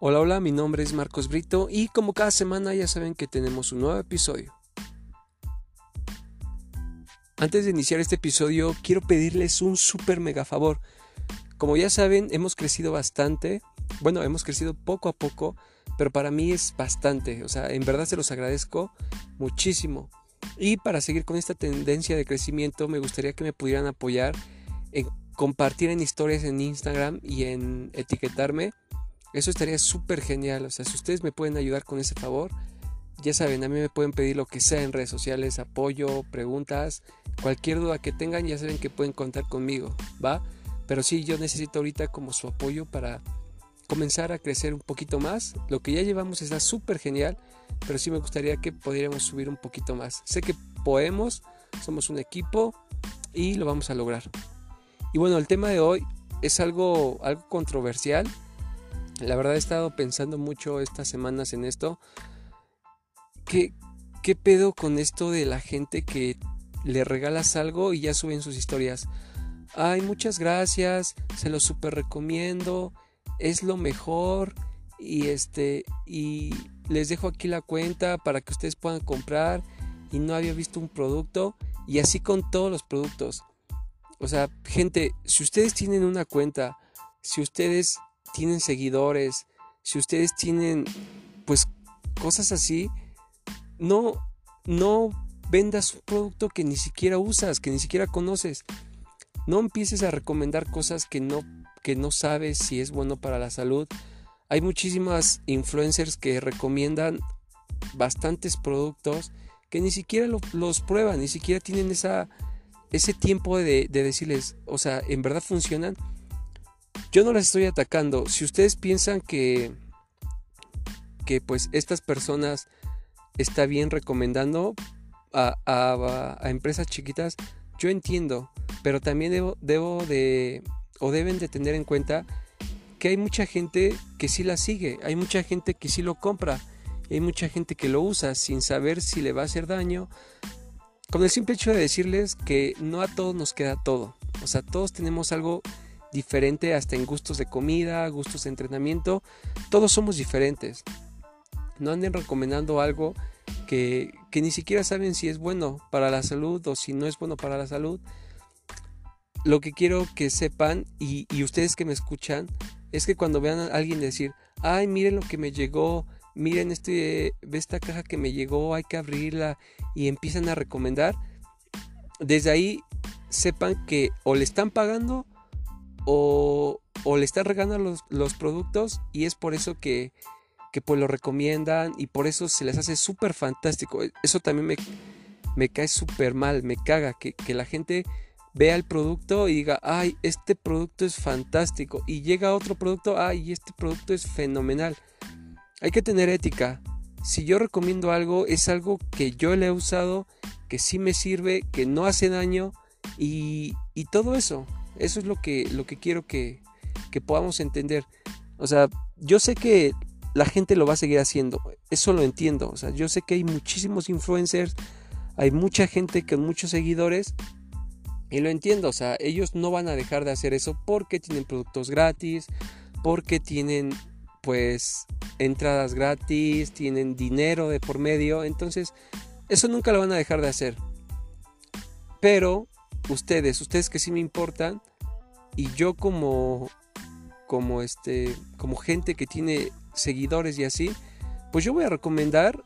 Hola, hola, mi nombre es Marcos Brito y como cada semana ya saben que tenemos un nuevo episodio. Antes de iniciar este episodio quiero pedirles un super mega favor. Como ya saben, hemos crecido bastante. Bueno, hemos crecido poco a poco, pero para mí es bastante. O sea, en verdad se los agradezco muchísimo. Y para seguir con esta tendencia de crecimiento, me gustaría que me pudieran apoyar en compartir en historias en Instagram y en etiquetarme. Eso estaría súper genial. O sea, si ustedes me pueden ayudar con ese favor, ya saben, a mí me pueden pedir lo que sea en redes sociales, apoyo, preguntas, cualquier duda que tengan, ya saben que pueden contar conmigo, ¿va? Pero sí, yo necesito ahorita como su apoyo para comenzar a crecer un poquito más. Lo que ya llevamos está súper genial, pero sí me gustaría que pudiéramos subir un poquito más. Sé que podemos, somos un equipo y lo vamos a lograr. Y bueno, el tema de hoy es algo, algo controversial. La verdad he estado pensando mucho estas semanas en esto. ¿Qué, ¿Qué pedo con esto de la gente que le regalas algo y ya suben sus historias? Ay, muchas gracias, se lo super recomiendo, es lo mejor y este y les dejo aquí la cuenta para que ustedes puedan comprar y no había visto un producto y así con todos los productos. O sea, gente, si ustedes tienen una cuenta, si ustedes tienen seguidores, si ustedes tienen pues cosas así, no no vendas un producto que ni siquiera usas, que ni siquiera conoces. No empieces a recomendar cosas que no que no sabes si es bueno para la salud. Hay muchísimas influencers que recomiendan bastantes productos que ni siquiera los prueban, ni siquiera tienen esa ese tiempo de, decirles, o sea, ¿en verdad funcionan? Yo no las estoy atacando. Si ustedes piensan que, que pues estas personas está bien recomendando a, a, empresas chiquitas, yo entiendo, pero también debo, debo de, o deben de tener en cuenta que hay mucha gente que sí la sigue, hay mucha gente que sí lo compra, hay mucha gente que lo usa sin saber si le va a hacer daño, con el simple hecho de decirles que no a todos nos queda todo. O sea, todos tenemos algo diferente hasta en gustos de comida, gustos de entrenamiento. Todos somos diferentes. No anden recomendando algo que, que ni siquiera saben si es bueno para la salud o si no es bueno para la salud. Lo que quiero que sepan y, y ustedes que me escuchan es que cuando vean a alguien decir, ay, miren lo que me llegó, miren este, esta caja que me llegó, hay que abrirla y empiezan a recomendar, desde ahí sepan que o le están pagando o, le están regalando los, los, productos y es por eso que, que pues lo recomiendan y por eso se les hace súper fantástico. Eso también me, me cae súper mal, me caga que, que la gente vea el producto y diga, ay, este producto es fantástico. Y llega otro producto, ay, este producto es fenomenal. Hay que tener ética. Si yo recomiendo algo, es algo que yo le he usado, que sí me sirve, que no hace daño y, y todo eso. Eso es lo que, lo que quiero que, que podamos entender. O sea, yo sé que la gente lo va a seguir haciendo. Eso lo entiendo. O sea, yo sé que hay muchísimos influencers, hay mucha gente con muchos seguidores. Y lo entiendo, o sea, ellos no van a dejar de hacer eso porque tienen productos gratis, porque tienen pues entradas gratis, tienen dinero de por medio, entonces eso nunca lo van a dejar de hacer. Pero ustedes, ustedes que sí me importan y yo como como este como gente que tiene seguidores y así, pues yo voy a recomendar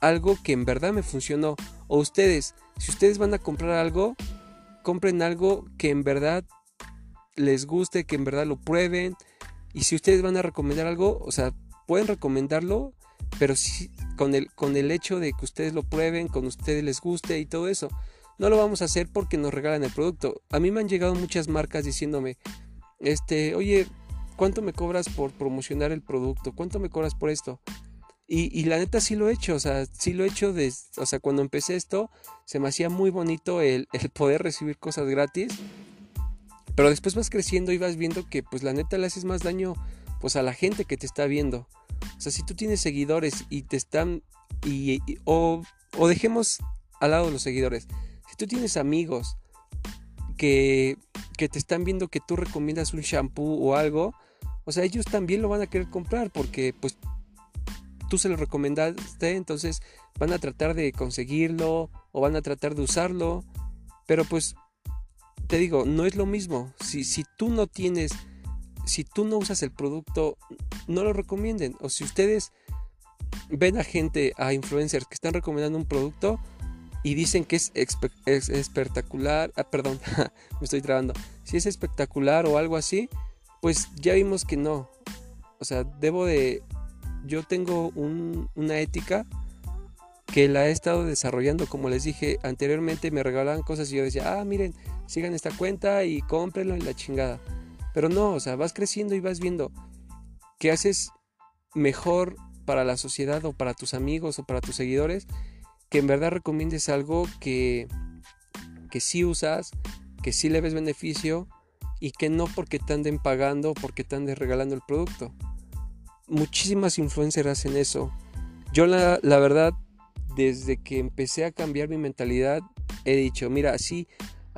algo que en verdad me funcionó o ustedes, si ustedes van a comprar algo, compren algo que en verdad les guste, que en verdad lo prueben, y si ustedes van a recomendar algo, o sea, pueden recomendarlo, pero sí, con, el, con el hecho de que ustedes lo prueben, con ustedes les guste y todo eso. No lo vamos a hacer porque nos regalan el producto. A mí me han llegado muchas marcas diciéndome, este, oye, ¿cuánto me cobras por promocionar el producto? ¿Cuánto me cobras por esto? Y, la neta sí lo he hecho, o sea, sí lo he hecho, o sea, cuando empecé esto, se me hacía muy bonito el, poder recibir cosas gratis pero después vas creciendo y vas viendo que pues la neta le haces más daño pues a la gente que te está viendo. O sea, si tú tienes seguidores y te están y, o, dejemos al lado los seguidores. Si tú tienes amigos que, que te están viendo que tú recomiendas un shampoo o algo, o sea, ellos también lo van a querer comprar porque pues tú se lo recomendaste, entonces van a tratar de conseguirlo o van a tratar de usarlo, pero pues te digo, no es lo mismo. Si, si tú no tienes, si tú no usas el producto, no lo recomienden. O si ustedes ven a gente, a influencers que están recomendando un producto y dicen que es, espectacular, ah, perdón, me estoy trabando, si es espectacular o algo así, pues ya vimos que no. O sea, debo de, yo tengo una ética que la he estado desarrollando, como les dije anteriormente, me regalaban cosas y yo decía, ah, miren, sigan esta cuenta y cómprenlo en la chingada. Pero no, o sea, vas creciendo y vas viendo que haces mejor para la sociedad o para tus amigos o para tus seguidores, que en verdad recomiendes algo que, que sí usas, que sí le ves beneficio y que no porque te anden pagando porque te anden regalando el producto. Muchísimas influencers hacen eso. Yo la, la verdad, desde que empecé a cambiar mi mentalidad, he dicho, mira, así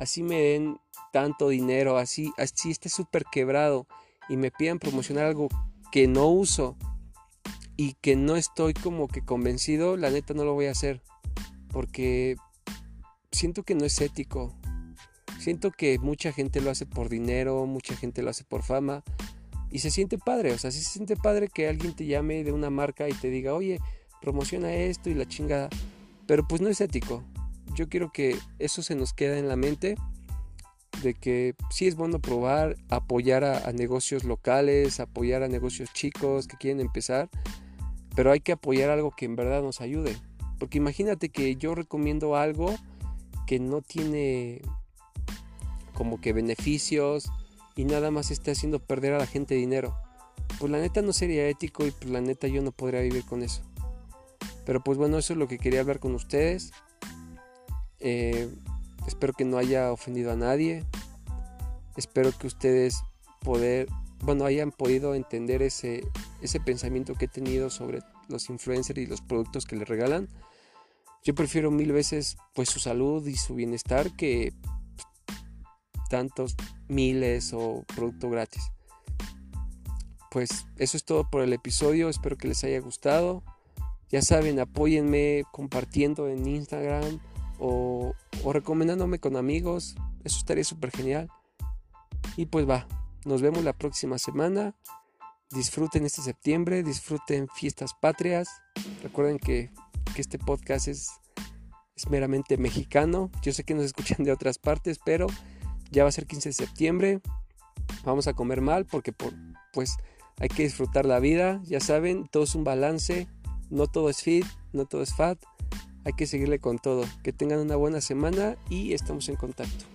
así me den tanto dinero, así, así esté súper quebrado y me pidan promocionar algo que no uso y que no estoy como que convencido, la neta no lo voy a hacer. Porque siento que no es ético. Siento que mucha gente lo hace por dinero, mucha gente lo hace por fama. Y se siente padre, o sea, sí se siente padre que alguien te llame de una marca y te diga, oye, promociona esto y la chingada. Pero pues no es ético yo quiero que eso se nos quede en la mente de que sí es bueno probar, apoyar a, negocios locales, apoyar a negocios chicos que quieren empezar, pero hay que apoyar algo que en verdad nos ayude. Porque imagínate que yo recomiendo algo que no tiene como que beneficios y nada más está haciendo perder a la gente dinero. Pues la neta no sería ético y pues la neta yo no podría vivir con eso. Pero pues bueno, eso es lo que quería hablar con ustedes. Eh, espero que no haya ofendido a nadie. Espero que ustedes poder, bueno, hayan podido entender ese, ese pensamiento que he tenido sobre los influencers y los productos que les regalan. Yo prefiero mil veces pues su salud y su bienestar que tantos miles o producto gratis. Pues eso es todo por el episodio, espero que les haya gustado. Ya saben, apóyenme compartiendo en Instagram, o, recomendándome con amigos. Eso estaría súper genial. Y pues va, nos vemos la próxima semana. Disfruten este septiembre, disfruten fiestas patrias. Recuerden que, este podcast es, es, meramente mexicano. Yo sé que nos escuchan de otras partes, pero ya va a ser 15 de septiembre. Vamos a comer mal porque por, pues hay que disfrutar la vida. Ya saben, todo es un balance. No todo es fit, no todo es fat hay que seguirle con todo. Que tengan una buena semana y estamos en contacto.